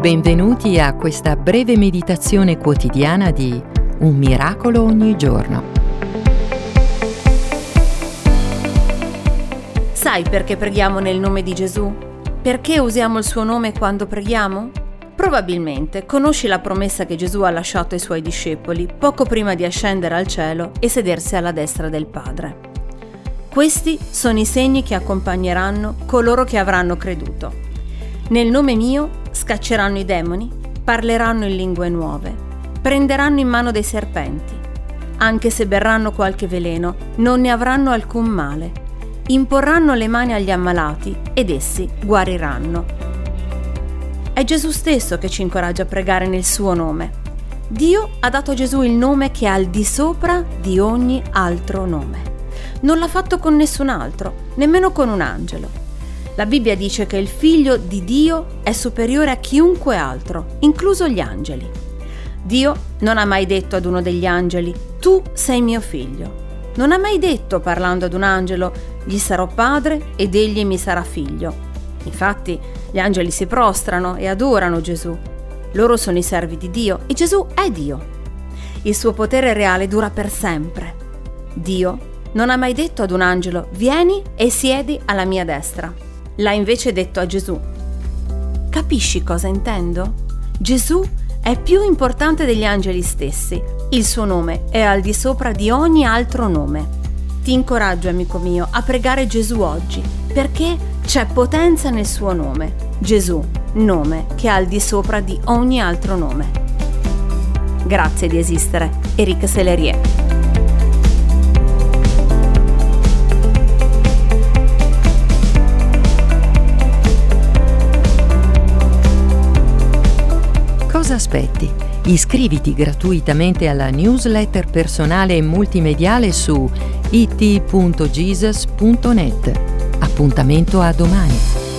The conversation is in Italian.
Benvenuti a questa breve meditazione quotidiana di Un miracolo ogni giorno. Sai perché preghiamo nel nome di Gesù? Perché usiamo il suo nome quando preghiamo? Probabilmente conosci la promessa che Gesù ha lasciato ai suoi discepoli poco prima di ascendere al cielo e sedersi alla destra del Padre. Questi sono i segni che accompagneranno coloro che avranno creduto. Nel nome mio scacceranno i demoni, parleranno in lingue nuove, prenderanno in mano dei serpenti. Anche se berranno qualche veleno, non ne avranno alcun male. Imporranno le mani agli ammalati ed essi guariranno. È Gesù stesso che ci incoraggia a pregare nel suo nome. Dio ha dato a Gesù il nome che è al di sopra di ogni altro nome. Non l'ha fatto con nessun altro, nemmeno con un angelo. La Bibbia dice che il figlio di Dio è superiore a chiunque altro, incluso gli angeli. Dio non ha mai detto ad uno degli angeli, tu sei mio figlio. Non ha mai detto, parlando ad un angelo, gli sarò padre ed egli mi sarà figlio. Infatti gli angeli si prostrano e adorano Gesù. Loro sono i servi di Dio e Gesù è Dio. Il suo potere reale dura per sempre. Dio non ha mai detto ad un angelo vieni e siedi alla mia destra. L'ha invece detto a Gesù. Capisci cosa intendo? Gesù è più importante degli angeli stessi. Il suo nome è al di sopra di ogni altro nome. Ti incoraggio, amico mio, a pregare Gesù oggi, perché c'è potenza nel suo nome. Gesù, nome che è al di sopra di ogni altro nome. Grazie di esistere. Eric Sellerie. Cosa aspetti? Iscriviti gratuitamente alla newsletter personale e multimediale su it.jesus.net. Appuntamento a domani.